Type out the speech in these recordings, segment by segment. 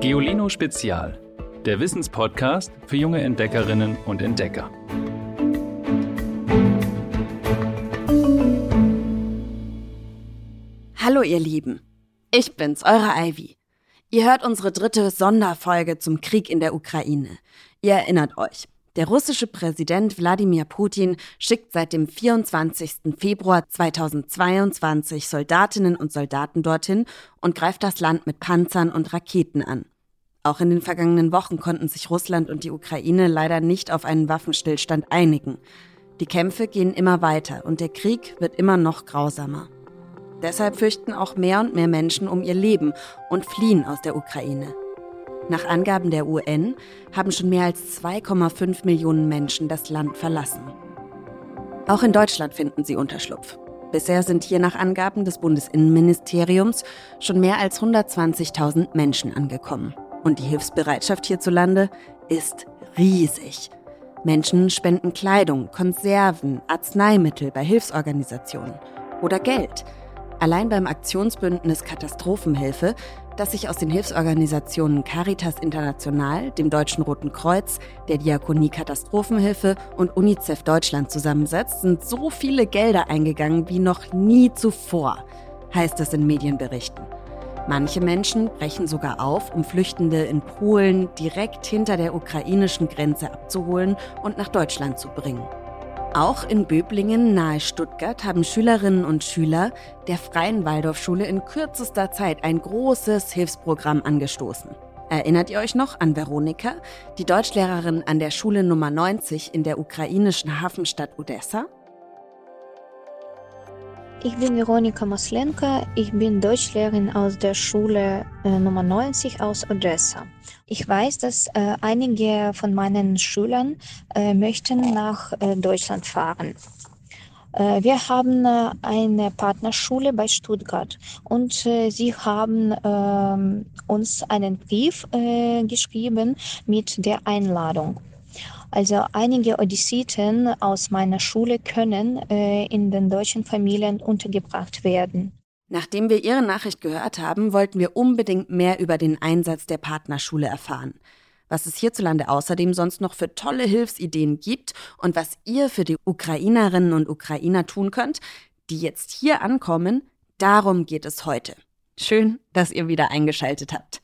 Geolino Spezial, der Wissenspodcast für junge Entdeckerinnen und Entdecker. Hallo ihr Lieben, ich bin's, eure Ivy. Ihr hört unsere dritte Sonderfolge zum Krieg in der Ukraine. Ihr erinnert euch, der russische Präsident Wladimir Putin schickt seit dem 24. Februar 2022 Soldatinnen und Soldaten dorthin und greift das Land mit Panzern und Raketen an. Auch in den vergangenen Wochen konnten sich Russland und die Ukraine leider nicht auf einen Waffenstillstand einigen. Die Kämpfe gehen immer weiter und der Krieg wird immer noch grausamer. Deshalb fürchten auch mehr und mehr Menschen um ihr Leben und fliehen aus der Ukraine. Nach Angaben der UN haben schon mehr als 2,5 Millionen Menschen das Land verlassen. Auch in Deutschland finden sie Unterschlupf. Bisher sind hier nach Angaben des Bundesinnenministeriums schon mehr als 120.000 Menschen angekommen. Und die Hilfsbereitschaft hierzulande ist riesig. Menschen spenden Kleidung, Konserven, Arzneimittel bei Hilfsorganisationen oder Geld. Allein beim Aktionsbündnis Katastrophenhilfe das sich aus den Hilfsorganisationen Caritas International, dem Deutschen Roten Kreuz, der Diakonie Katastrophenhilfe und UNICEF Deutschland zusammensetzt, sind so viele Gelder eingegangen wie noch nie zuvor, heißt es in Medienberichten. Manche Menschen brechen sogar auf, um Flüchtende in Polen direkt hinter der ukrainischen Grenze abzuholen und nach Deutschland zu bringen. Auch in Böblingen nahe Stuttgart haben Schülerinnen und Schüler der Freien Waldorfschule in kürzester Zeit ein großes Hilfsprogramm angestoßen. Erinnert ihr euch noch an Veronika, die Deutschlehrerin an der Schule Nummer 90 in der ukrainischen Hafenstadt Odessa? Ich bin Veronika Maslenka, ich bin Deutschlehrerin aus der Schule äh, Nummer 90 aus Odessa. Ich weiß, dass äh, einige von meinen Schülern äh, möchten nach äh, Deutschland fahren. Äh, wir haben äh, eine Partnerschule bei Stuttgart und sie haben ähm, uns einen Brief geschrieben mit der Einladung. Also einige Odyssiten aus meiner Schule können äh, in den deutschen Familien untergebracht werden. Nachdem wir Ihre Nachricht gehört haben, wollten wir unbedingt mehr über den Einsatz der Partnerschule erfahren. Was es hierzulande außerdem sonst noch für tolle Hilfsideen gibt und was ihr für die Ukrainerinnen und Ukrainer tun könnt, die jetzt hier ankommen, darum geht es heute. Schön, dass ihr wieder eingeschaltet habt.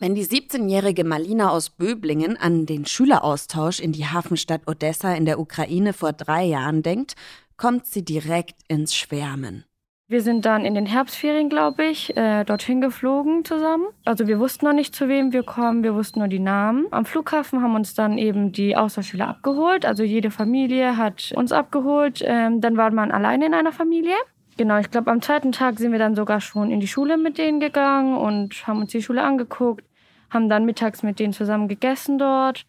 Wenn die 17-jährige Malina aus Böblingen an den Schüleraustausch in die Hafenstadt Odessa in der Ukraine vor drei Jahren denkt, kommt sie direkt ins Schwärmen. Wir sind dann in den Herbstferien, glaube ich, äh, dorthin geflogen zusammen. Also wir wussten noch nicht, zu wem wir kommen, wir wussten nur die Namen. Am Flughafen haben uns dann eben die Austauschschüler abgeholt. Also jede Familie hat uns abgeholt. Ähm, dann war man alleine in einer Familie. Genau, ich glaube, am zweiten Tag sind wir dann sogar schon in die Schule mit denen gegangen und haben uns die Schule angeguckt haben dann mittags mit denen zusammen gegessen dort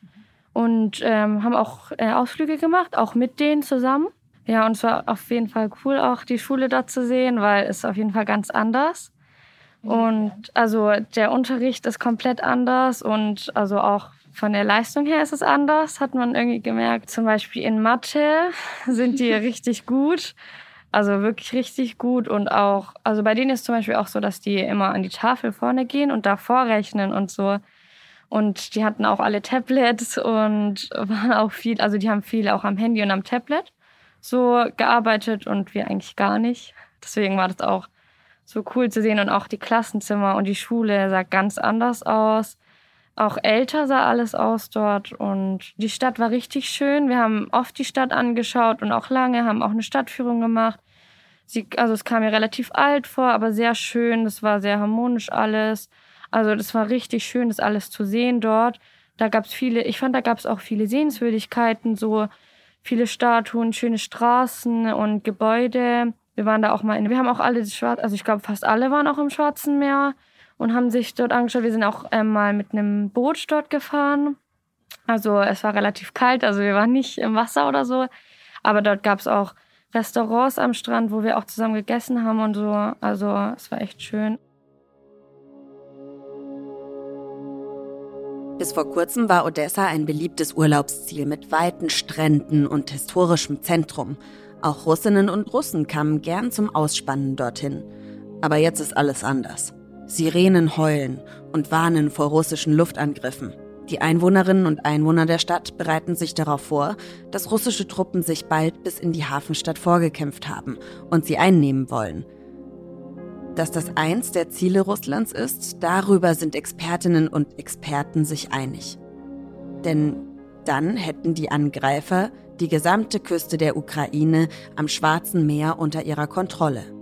und ähm, haben auch äh, Ausflüge gemacht, auch mit denen zusammen. Ja, und es war auf jeden Fall cool, auch die Schule dort zu sehen, weil es auf jeden Fall ganz anders. Und also der Unterricht ist komplett anders und also auch von der Leistung her ist es anders, hat man irgendwie gemerkt. Zum Beispiel in Mathe sind die richtig gut. Also wirklich richtig gut und auch, also bei denen ist zum Beispiel auch so, dass die immer an die Tafel vorne gehen und da vorrechnen und so. Und die hatten auch alle Tablets und waren auch viel, also die haben viel auch am Handy und am Tablet so gearbeitet und wir eigentlich gar nicht. Deswegen war das auch so cool zu sehen und auch die Klassenzimmer und die Schule sah ganz anders aus. Auch älter sah alles aus dort und die Stadt war richtig schön. Wir haben oft die Stadt angeschaut und auch lange, haben auch eine Stadtführung gemacht. Sie, also es kam mir relativ alt vor, aber sehr schön. Das war sehr harmonisch alles. Also das war richtig schön, das alles zu sehen dort. Da gab es viele, ich fand, da gab es auch viele Sehenswürdigkeiten, so viele Statuen, schöne Straßen und Gebäude. Wir waren da auch mal in, wir haben auch alle, also ich glaube fast alle waren auch im Schwarzen Meer und haben sich dort angeschaut. Wir sind auch äh, mal mit einem Boot dort gefahren. Also es war relativ kalt, also wir waren nicht im Wasser oder so. Aber dort gab es auch Restaurants am Strand, wo wir auch zusammen gegessen haben und so. Also es war echt schön. Bis vor kurzem war Odessa ein beliebtes Urlaubsziel mit weiten Stränden und historischem Zentrum. Auch Russinnen und Russen kamen gern zum Ausspannen dorthin. Aber jetzt ist alles anders. Sirenen heulen und warnen vor russischen Luftangriffen. Die Einwohnerinnen und Einwohner der Stadt bereiten sich darauf vor, dass russische Truppen sich bald bis in die Hafenstadt vorgekämpft haben und sie einnehmen wollen. Dass das eins der Ziele Russlands ist, darüber sind Expertinnen und Experten sich einig. Denn dann hätten die Angreifer die gesamte Küste der Ukraine am Schwarzen Meer unter ihrer Kontrolle.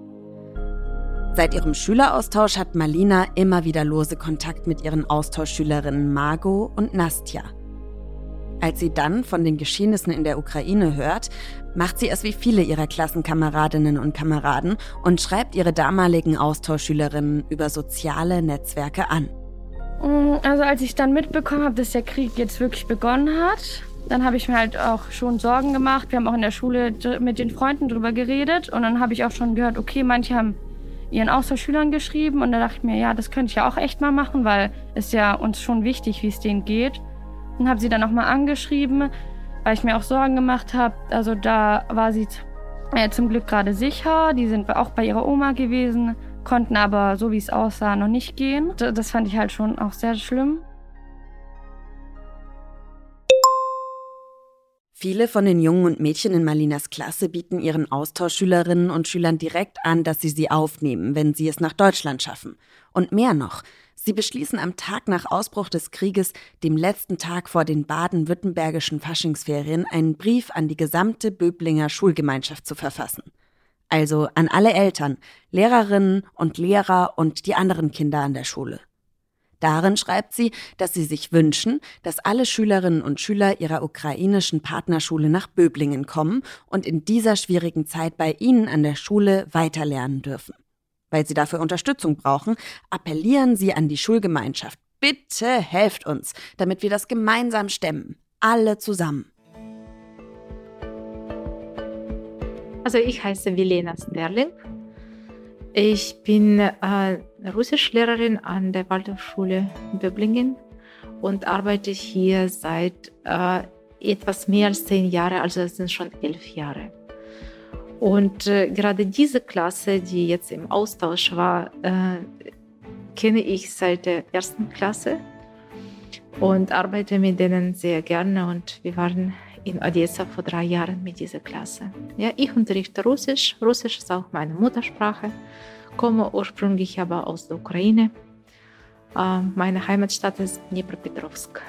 Seit ihrem Schüleraustausch hat Malina immer wieder lose Kontakt mit ihren Austauschschülerinnen Margot und Nastja. Als sie dann von den Geschehnissen in der Ukraine hört, macht sie es wie viele ihrer Klassenkameradinnen und Kameraden und schreibt ihre damaligen Austauschschülerinnen über soziale Netzwerke an. Mm, also als ich dann mitbekommen habe, dass der Krieg jetzt wirklich begonnen hat, dann habe ich mir halt auch schon Sorgen gemacht. Wir haben auch in der Schule mit den Freunden drüber geredet und dann habe ich auch schon gehört, okay, manche haben ihren Austauschschülern geschrieben und da dachte ich mir, ja, das könnte ich ja auch echt mal machen, weil es ja uns schon wichtig, wie es denen geht. Und habe sie dann auch mal angeschrieben, weil ich mir auch Sorgen gemacht habe. Also da war sie äh, zum Glück gerade sicher. Die sind auch bei ihrer Oma gewesen, konnten aber, so wie es aussah, noch nicht gehen. Das fand ich halt schon auch sehr schlimm. Viele von den Jungen und Mädchen in Malinas Klasse bieten ihren Austauschschülerinnen und Schülern direkt an, dass sie sie aufnehmen, wenn sie es nach Deutschland schaffen. Und mehr noch, sie beschließen am Tag nach Ausbruch des Krieges, dem letzten Tag vor den baden-württembergischen Faschingsferien, einen Brief an die gesamte Böblinger Schulgemeinschaft zu verfassen. Also an alle Eltern, Lehrerinnen und Lehrer und die anderen Kinder an der Schule. Darin schreibt sie, dass sie sich wünschen, dass alle Schülerinnen und Schüler ihrer ukrainischen Partnerschule nach Böblingen kommen und in dieser schwierigen Zeit bei ihnen an der Schule weiterlernen dürfen. Weil sie dafür Unterstützung brauchen, appellieren sie an die Schulgemeinschaft. Bitte helft uns, damit wir das gemeinsam stemmen. Alle zusammen. Also ich heiße Vilena Sterling ich bin äh, Russischlehrerin an der Waldorfschule Böblingen und arbeite hier seit äh, etwas mehr als zehn Jahren, also es sind schon elf Jahre. Und äh, gerade diese Klasse, die jetzt im Austausch war, äh, kenne ich seit der ersten Klasse und arbeite mit denen sehr gerne. Und wir waren in Odessa vor drei Jahren mit dieser Klasse. Ja, ich unterrichte Russisch. Russisch ist auch meine Muttersprache. Komme ursprünglich aber aus der Ukraine. Äh, meine Heimatstadt ist Dnipropetrovsk.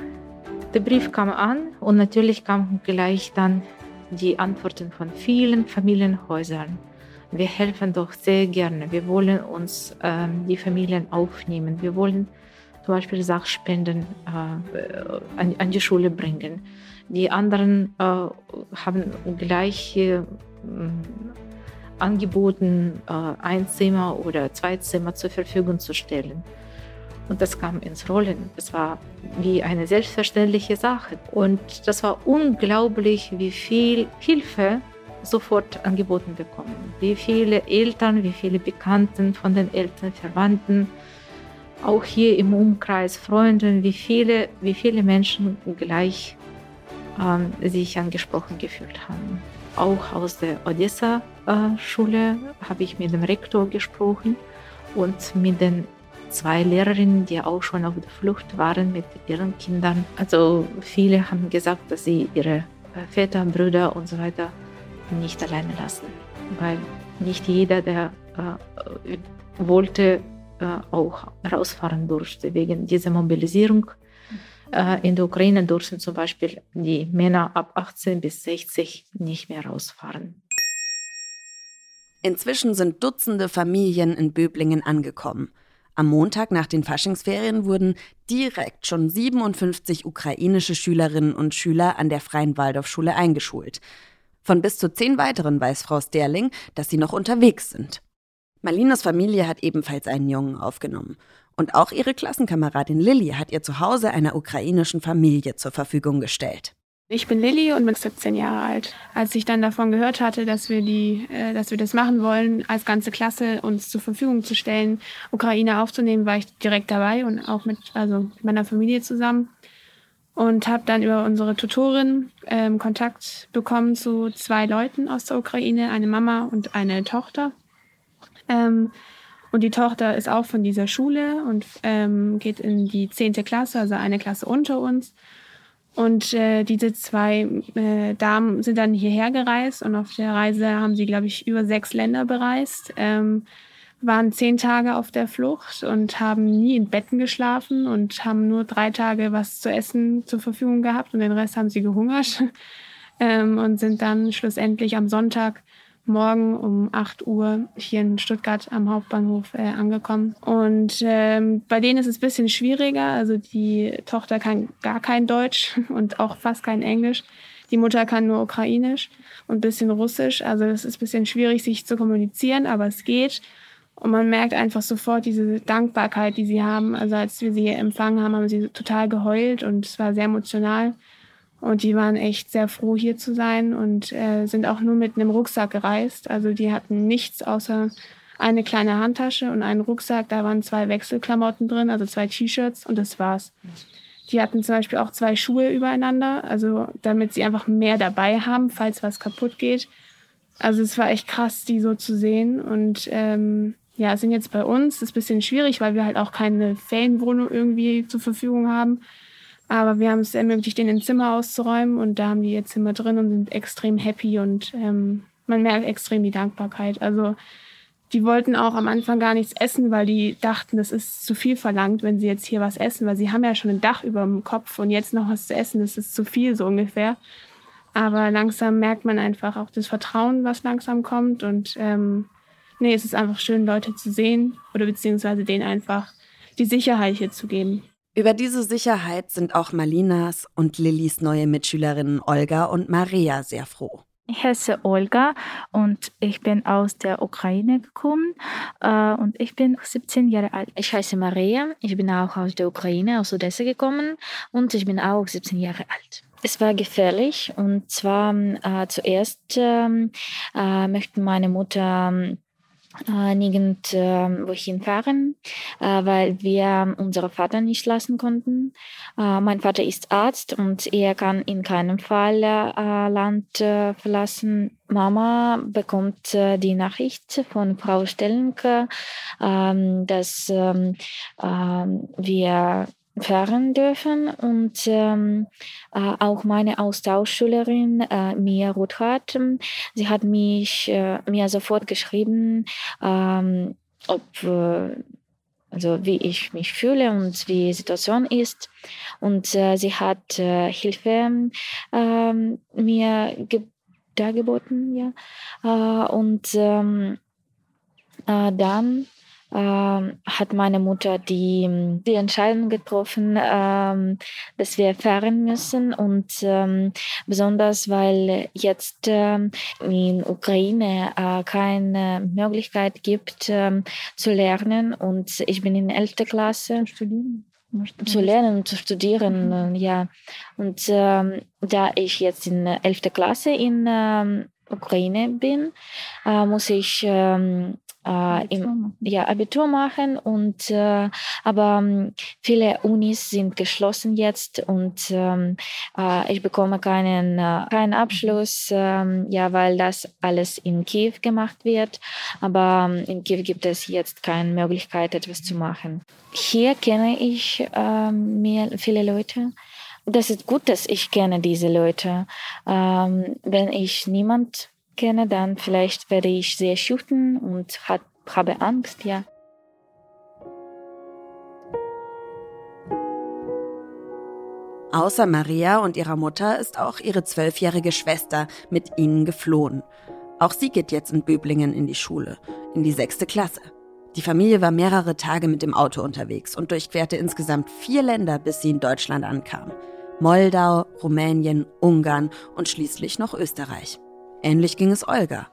Der Brief kam an und natürlich kamen gleich dann die Antworten von vielen Familienhäusern. Wir helfen doch sehr gerne. Wir wollen uns äh, die Familien aufnehmen. Wir wollen zum Beispiel Sachspenden äh, an, an, die Schule bringen. Die anderen äh, haben gleich äh, angeboten, äh, ein Zimmer oder zwei Zimmer zur Verfügung zu stellen. Und das kam ins Rollen. Es war wie eine selbstverständliche Sache. Und das war unglaublich, wie viel Hilfe sofort angeboten bekommen. Wie viele Eltern, wie viele Bekannten von den Eltern, Verwandten, auch hier im Umkreis, Freunden, wie viele, wie viele Menschen gleich ähm, sich angesprochen gefühlt haben. Auch aus der Odessa-Schule äh, habe ich mit dem Rektor gesprochen und mit den zwei Lehrerinnen, die auch schon auf der Flucht waren mit ihren Kindern. Also viele haben gesagt, dass sie ihre äh, Väter, Brüder und so weiter nicht alleine lassen, weil nicht jeder, der äh, wollte, äh, auch rausfahren durfte wegen dieser Mobilisierung in der Ukraine durften zum Beispiel die Männer ab 18 bis 60 nicht mehr rausfahren. Inzwischen sind Dutzende Familien in Böblingen angekommen. Am Montag nach den Faschingsferien wurden direkt schon 57 ukrainische Schülerinnen und Schüler an der Freien Waldorfschule eingeschult. Von bis zu zehn weiteren weiß Frau Sterling, dass sie noch unterwegs sind. Malinas Familie hat ebenfalls einen Jungen aufgenommen. Und auch ihre Klassenkameradin Lilly hat ihr Zuhause einer ukrainischen Familie zur Verfügung gestellt. Ich bin Lilly und bin 17 Jahre alt. Als ich dann davon gehört hatte, dass wir die, äh, dass wir das machen wollen, als ganze Klasse uns zur Verfügung zu stellen, Ukraine aufzunehmen, war ich direkt dabei und auch mit, also meiner Familie zusammen und habe dann über unsere Tutorin ähm, Kontakt bekommen zu zwei Leuten aus der Ukraine, eine Mama und eine Tochter. Ähm, Und die Tochter ist auch von dieser Schule und ähm, geht in die zehnte Klasse, also eine Klasse unter uns. Und äh, diese zwei äh, Damen sind dann hierher gereist und auf der Reise haben sie, glaube ich, über sechs Länder bereist, ähm, waren zehn Tage auf der Flucht und haben nie in Betten geschlafen und haben nur drei Tage was zu essen zur Verfügung gehabt und den Rest haben sie gehungert ähm, und sind dann schlussendlich am Sonntag morgen um 8 Uhr hier in Stuttgart am Hauptbahnhof äh, angekommen. Und ähm, bei denen ist es ein bisschen schwieriger. Also die Tochter kann gar kein Deutsch und auch fast kein Englisch. Die Mutter kann nur Ukrainisch und ein bisschen Russisch. Also es ist ein bisschen schwierig, sich zu kommunizieren, aber es geht. Und man merkt einfach sofort diese Dankbarkeit, die sie haben. Also als wir sie empfangen haben, haben sie total geheult und es war sehr emotional. Und die waren echt sehr froh, hier zu sein und äh, sind auch nur mit einem Rucksack gereist. Also die hatten nichts außer eine kleine Handtasche und einen Rucksack. Da waren zwei Wechselklamotten drin, also zwei T-Shirts und das war's. Die hatten zum Beispiel auch zwei Schuhe übereinander, also damit sie einfach mehr dabei haben, falls was kaputt geht. Also es war echt krass, die so zu sehen. Und ähm, ja, sind jetzt bei uns. Das ist bisschen schwierig, weil wir halt auch keine Ferienwohnung irgendwie zur Verfügung haben. Aber wir haben es ermöglicht, denen ein Zimmer auszuräumen und da haben die ihr Zimmer drin und sind extrem happy und ähm, man merkt extrem die Dankbarkeit. Also die wollten auch am Anfang gar nichts essen, weil die dachten, das ist zu viel verlangt, wenn sie jetzt hier was essen, weil sie haben ja schon ein Dach über dem Kopf und jetzt noch was zu essen, das ist zu viel so ungefähr. Aber langsam merkt man einfach auch das Vertrauen, was langsam kommt und ähm, nee, es ist einfach schön, Leute zu sehen oder beziehungsweise denen einfach die Sicherheit hier zu geben. Über diese Sicherheit sind auch Malinas und Lillys neue Mitschülerinnen Olga und Maria sehr froh. Ich heiße Olga und ich bin aus der Ukraine gekommen äh, und ich bin 17 Jahre alt. Ich heiße Maria, ich bin auch aus der Ukraine, aus Odessa gekommen und ich bin auch 17 Jahre alt. Es war gefährlich und zwar äh, zuerst ähm, äh, möchte meine Mutter ähm, äh, nirgend äh, fahren, äh, weil wir unseren Vater nicht lassen konnten. Äh, mein Vater ist Arzt und er kann in keinem Fall äh, Land äh, verlassen. Mama bekommt die Nachricht von Frau Stellenke, äh, dass äh, wir fahren dürfen. Und ähm, äh, auch meine Austauschschülerin äh, Mia Ruthardt, ähm, sie hat mich äh, mir sofort geschrieben, ähm, ob äh, also wie ich mich fühle und wie die Situation ist. Und äh, sie hat äh, Hilfe äh, mir dargeboten, ja. Äh, und ähm, äh, dann ähm, hat meine Mutter die, die Entscheidung getroffen, ähm, dass wir fahren müssen und ähm, besonders weil jetzt ähm, in Ukraine äh, keine Möglichkeit gibt ähm, zu lernen und ich bin in 11. Klasse studieren zu lernen zu studieren, mhm. Äh, ja. Und ähm, da ich jetzt in 11. Klasse in ähm, Ukraine bin, äh, muss ich ähm, äh, im, ja, Abitur machen und äh, aber ähm, viele Unis sind geschlossen jetzt und ähm, äh, ich bekomme keinen, äh, keinen Abschluss, ähm, ja, weil das alles in Kiew gemacht wird. Aber in Kiew gibt es jetzt keine Möglichkeit, etwas zu machen. Hier kenne ich mehr, viele Leute das ist gut, dass ich kenne diese Leute. Ähm, wenn ich niemand kenne, dann vielleicht werde ich sehr schüchtern und hat, habe Angst, ja. Außer Maria und ihrer Mutter ist auch ihre zwölfjährige Schwester mit ihnen geflohen. Auch sie geht jetzt in Böblingen in die Schule, in die sechste Klasse. Die Familie war mehrere Tage mit dem Auto unterwegs und durchquerte insgesamt vier Länder, bis sie in Deutschland ankam. Moldau, Rumänien, Ungarn und schließlich noch Österreich. Ähnlich ging es Olga.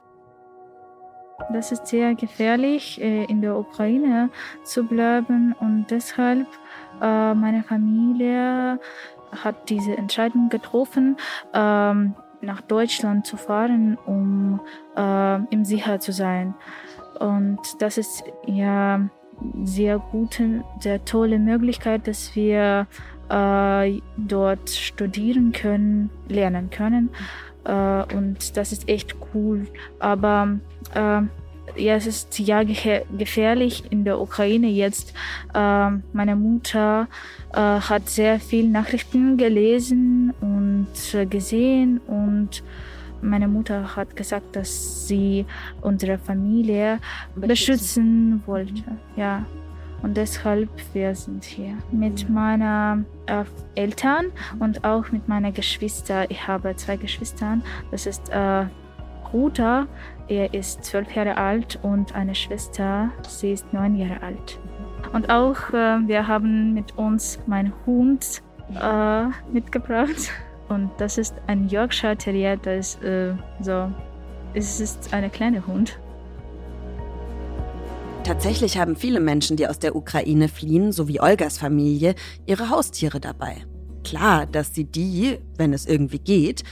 Das ist sehr gefährlich, äh, in der Ukraine zu bleiben und deshalb äh, meine Familie hat diese Entscheidung getroffen, ähm, nach Deutschland zu fahren, um äh, im Sicher zu sein. Und das ist ja sehr gute, sehr tolle Möglichkeit, dass wir dort studieren können, lernen können. Äh, und das ist echt cool. Aber äh, ja, es ist ja gefährlich in der Ukraine jetzt. Äh, meine Mutter äh, hat sehr viel Nachrichten gelesen und äh, gesehen und meine Mutter hat gesagt, dass sie unsere Familie beschützen, beschützen wollte. Ja. Und deshalb wir sind hier mit meinen äh, Eltern und auch mit meinen Geschwistern. Ich habe zwei Geschwister. Das ist äh, Bruder, er ist zwölf Jahre alt und eine Schwester, sie ist neun Jahre alt. Und auch äh, wir haben mit uns meinen Hund äh, mitgebracht. Und das ist ein Yorkshire Terrier, das ist äh, so, es ist eine kleine Hund. Tatsächlich haben viele Menschen, die aus der Ukraine fliehen, so wie Olgas Familie, ihre Haustiere dabei. Klar, dass sie die, wenn es irgendwie geht,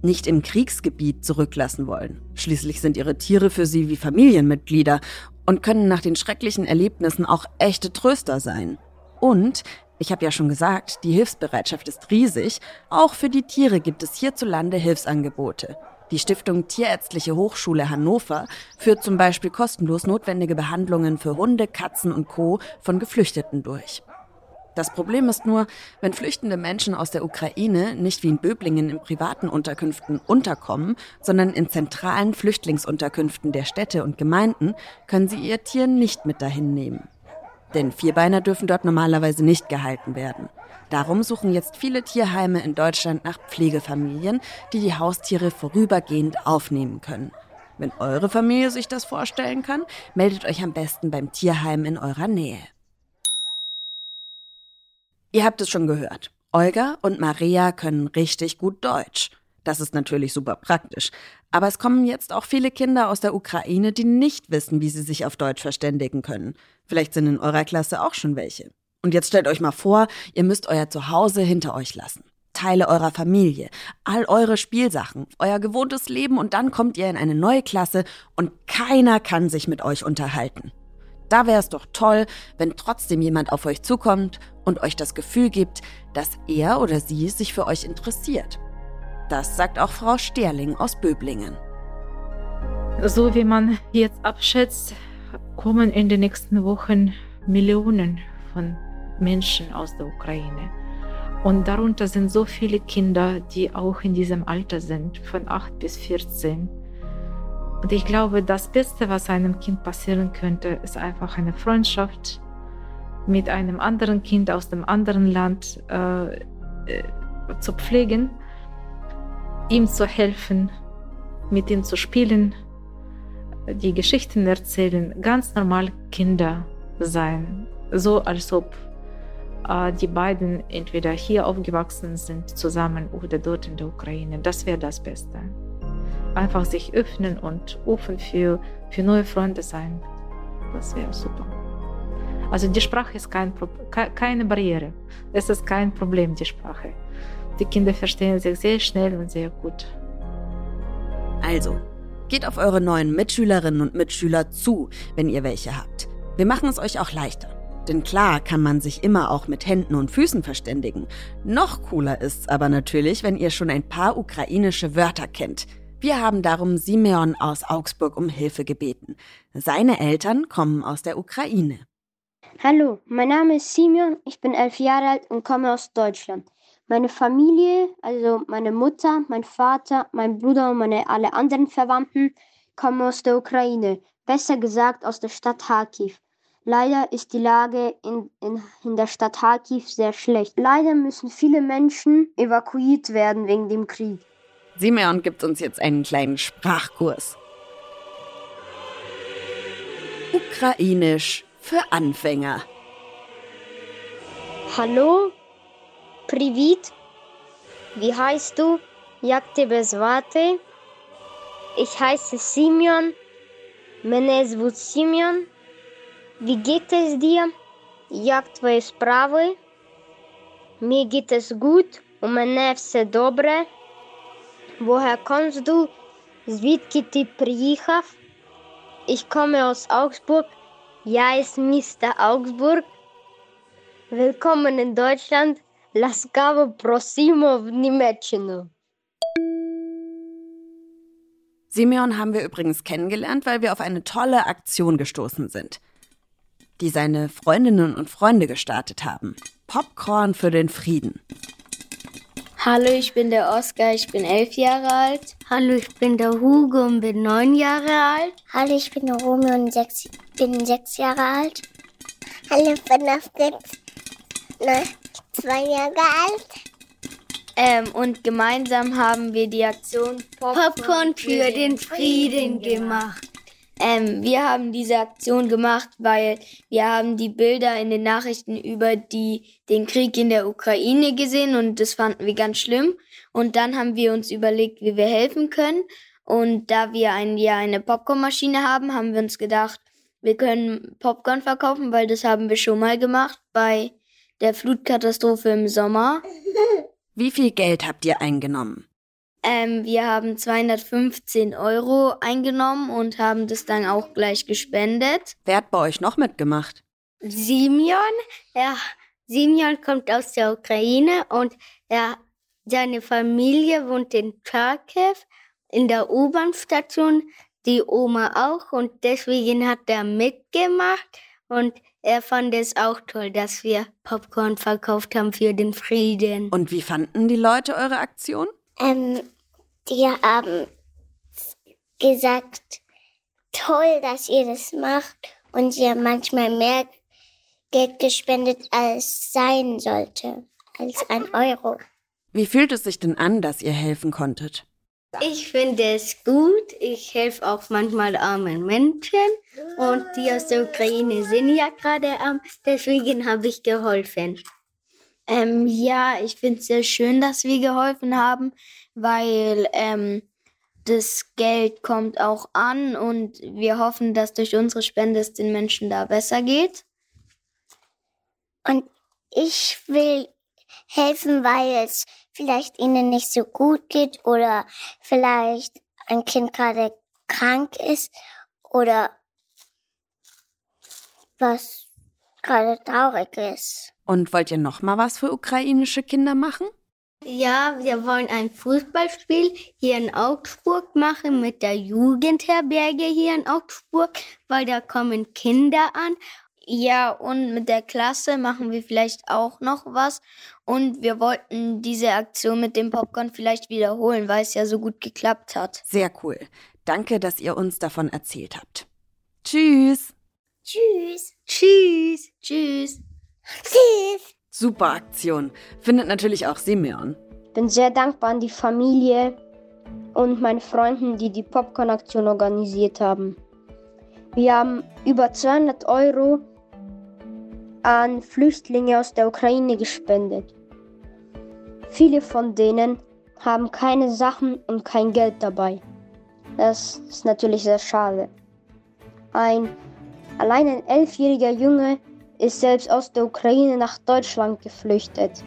nicht im Kriegsgebiet zurücklassen wollen. Schließlich sind ihre Tiere für sie wie Familienmitglieder und können nach den schrecklichen Erlebnissen auch echte Tröster sein. Und, ich habe ja schon gesagt, die Hilfsbereitschaft ist riesig. Auch für die Tiere gibt es hierzulande Hilfsangebote. Die Stiftung Tierärztliche Hochschule Hannover führt zum Beispiel kostenlos notwendige Behandlungen für Hunde, Katzen und Co. von Geflüchteten durch. Das Problem ist nur, wenn flüchtende Menschen aus der Ukraine nicht wie in Böblingen in privaten Unterkünften unterkommen, sondern in zentralen Flüchtlingsunterkünften der Städte und Gemeinden, können sie ihr Tier nicht mit dahin nehmen. Denn Vierbeiner dürfen dort normalerweise nicht gehalten werden. Darum suchen jetzt viele Tierheime in Deutschland nach Pflegefamilien, die die Haustiere vorübergehend aufnehmen können. Wenn eure Familie sich das vorstellen kann, meldet euch am besten beim Tierheim in eurer Nähe. Ihr habt es schon gehört. Olga und Maria können richtig gut Deutsch. Das ist natürlich super praktisch. Aber es kommen jetzt auch viele Kinder aus der Ukraine, die nicht wissen, wie sie sich auf Deutsch verständigen können. Vielleicht sind in eurer Klasse auch schon welche. Und jetzt stellt euch mal vor, ihr müsst euer Zuhause hinter euch lassen. Teile eurer Familie, all eure Spielsachen, euer gewohntes Leben und dann kommt ihr in eine neue Klasse und keiner kann sich mit euch unterhalten. Da wäre es doch toll, wenn trotzdem jemand auf euch zukommt und euch das Gefühl gibt, dass er oder sie sich für euch interessiert. Das sagt auch Frau Sterling aus Böblingen. So wie man jetzt abschätzt, kommen in den nächsten Wochen Millionen von Menschen aus der Ukraine. Und darunter sind so viele Kinder, die auch in diesem Alter sind, von 8 bis 14. Und ich glaube, das Beste, was einem Kind passieren könnte, ist einfach eine Freundschaft mit einem anderen Kind aus dem anderen Land äh, äh, zu pflegen, ihm zu helfen, mit ihm zu spielen, die Geschichten erzählen, ganz normal Kinder sein, so als ob äh, die beiden entweder hier aufgewachsen sind zusammen oder dort in der Ukraine. Das wäre das Beste einfach sich öffnen und offen für, für neue Freunde sein. Das wäre super. Also die Sprache ist kein, keine Barriere. Es ist kein Problem, die Sprache. Die Kinder verstehen sich sehr schnell und sehr gut. Also, geht auf eure neuen Mitschülerinnen und Mitschüler zu, wenn ihr welche habt. Wir machen es euch auch leichter. Denn klar kann man sich immer auch mit Händen und Füßen verständigen. Noch cooler ist's aber natürlich, wenn ihr schon ein paar ukrainische Wörter kennt. Wir haben darum Simeon aus Augsburg um Hilfe gebeten. Seine Eltern kommen aus der Ukraine. Hallo, mein Name ist Simeon, ich bin elf Jahre alt und komme aus Deutschland. Meine Familie, also meine Mutter, mein Vater, mein Bruder und meine alle anderen Verwandten kommen aus der Ukraine, besser gesagt aus der Stadt Kharkiv. Leider ist die Lage in, in, in der Stadt Kharkiv sehr schlecht. Leider müssen viele Menschen evakuiert werden wegen dem Krieg. Simeon gibt uns jetzt einen kleinen Sprachkurs. Ukrainisch für Anfänger. Hallo, Привіт. Wie heißt du? Як тебе звати? Ich heiße Simeon. Мене звуть Simeon. Wie geht es dir? Як твої справи? Mir geht es gut. У мене все добре. Woher kommst du? Звідки ти приїхав? Ich komme aus Augsburg. Ja, ist Mr. Augsburg. Willkommen in Deutschland. Ласкаво просимо в Німеччину. Simeon haben wir übrigens kennengelernt, weil wir auf eine tolle Aktion gestoßen sind, die seine Freundinnen und Freunde gestartet haben. Popcorn für den Frieden. Hallo, ich bin der Oskar, ich bin elf Jahre alt. Hallo, ich bin der Hugo und bin neun Jahre alt. Hallo, ich bin der Romy und sechs, bin sechs Jahre alt. Hallo, ich bin der Fritz, ne, zwei Jahre alt. Ähm, und gemeinsam haben wir die Aktion Popcorn, Popcorn für, für den Frieden gemacht. Ähm, wir haben diese Aktion gemacht, weil wir haben die Bilder in den Nachrichten über die, den Krieg in der Ukraine gesehen und das fanden wir ganz schlimm. Und dann haben wir uns überlegt, wie wir helfen können. Und da wir ein Jahr eine Popcornmaschine haben, haben wir uns gedacht, wir können Popcorn verkaufen, weil das haben wir schon mal gemacht bei der Flutkatastrophe im Sommer. Wie viel Geld habt ihr eingenommen? Ähm, wir haben 215 Euro eingenommen und haben das dann auch gleich gespendet. Wer hat bei euch noch mitgemacht? Simeon. Ja, Simeon kommt aus der Ukraine und er, seine Familie wohnt in Kharkiv in der U-Bahn-Station, die Oma auch und deswegen hat er mitgemacht und er fand es auch toll, dass wir Popcorn verkauft haben für den Frieden. Und wie fanden die Leute eure Aktion? Ähm, die haben gesagt, toll, dass ihr das macht. Und sie haben manchmal mehr Geld gespendet, als sein sollte, als ein Euro. Wie fühlt es sich denn an, dass ihr helfen konntet? Ich finde es gut. Ich helfe auch manchmal armen Menschen. Und die aus der Ukraine sind ja gerade arm. Deswegen habe ich geholfen. Ähm, ja, ich finde es sehr schön, dass wir geholfen haben, weil ähm, das Geld kommt auch an und wir hoffen, dass durch unsere Spende es den Menschen da besser geht. Und ich will helfen, weil es vielleicht ihnen nicht so gut geht oder vielleicht ein Kind gerade krank ist oder was gerade traurig ist. Und wollt ihr noch mal was für ukrainische Kinder machen? Ja, wir wollen ein Fußballspiel hier in Augsburg machen mit der Jugendherberge hier in Augsburg, weil da kommen Kinder an. Ja, und mit der Klasse machen wir vielleicht auch noch was. Und wir wollten diese Aktion mit dem Popcorn vielleicht wiederholen, weil es ja so gut geklappt hat. Sehr cool. Danke, dass ihr uns davon erzählt habt. Tschüss. Tschüss. Tschüss. Tschüss. Tschüss. Super Aktion. Findet natürlich auch Simeon. Bin sehr dankbar an die Familie und meinen Freunden, die die Popcorn-Aktion organisiert haben. Wir haben über 200 Euro an Flüchtlinge aus der Ukraine gespendet. Viele von denen haben keine Sachen und kein Geld dabei. Das ist natürlich sehr schade. Ein allein ein elfjähriger Junge ist selbst aus der Ukraine nach Deutschland geflüchtet.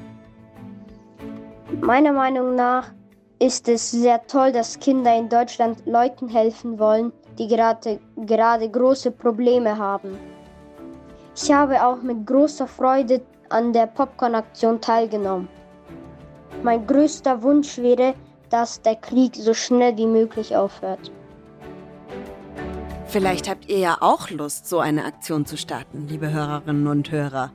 Meiner Meinung nach ist es sehr toll, dass Kinder in Deutschland Leuten helfen wollen, die gerade, gerade große Probleme haben. Ich habe auch mit großer Freude an der Popcorn-Aktion teilgenommen. Mein größter Wunsch wäre, dass der Krieg so schnell wie möglich aufhört. Vielleicht habt ihr ja auch Lust, so eine Aktion zu starten, liebe Hörerinnen und Hörer.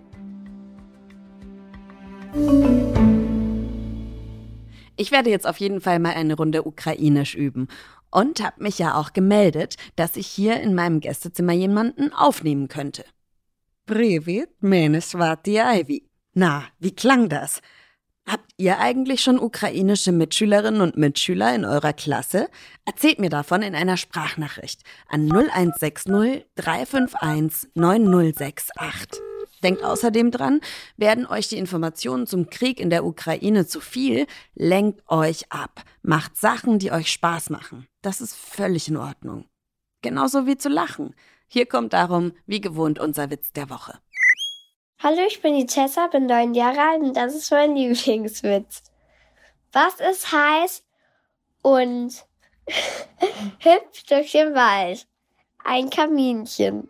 Ich werde jetzt auf jeden Fall mal eine Runde Ukrainisch üben und habe mich ja auch gemeldet, dass ich hier in meinem Gästezimmer jemanden aufnehmen könnte. Privet Meneswati Aivi. Na, wie klang das? Habt ihr eigentlich schon ukrainische Mitschülerinnen und Mitschüler in eurer Klasse? Erzählt mir davon in einer Sprachnachricht an 0160 351 9068. Denkt außerdem dran, werden euch die Informationen zum Krieg in der Ukraine zu viel, lenkt euch ab. Macht Sachen, die euch Spaß machen. Das ist völlig in Ordnung. Genauso wie zu lachen. Hier kommt darum, wie gewohnt, unser Witz der Woche. Hallo, ich bin die Tessa, bin neun Jahre alt und das ist mein Lieblingswitz. Was ist heiß und hüpft durch den Wald? Ein Kaminchen.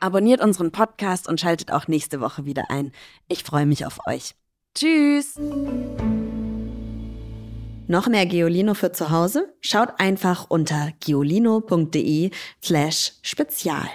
Abonniert unseren Podcast und schaltet auch nächste Woche wieder ein. Ich freue mich auf euch. Tschüss! Noch mehr Geolino für zu Hause? Schaut einfach unter geolino.de slash spezial.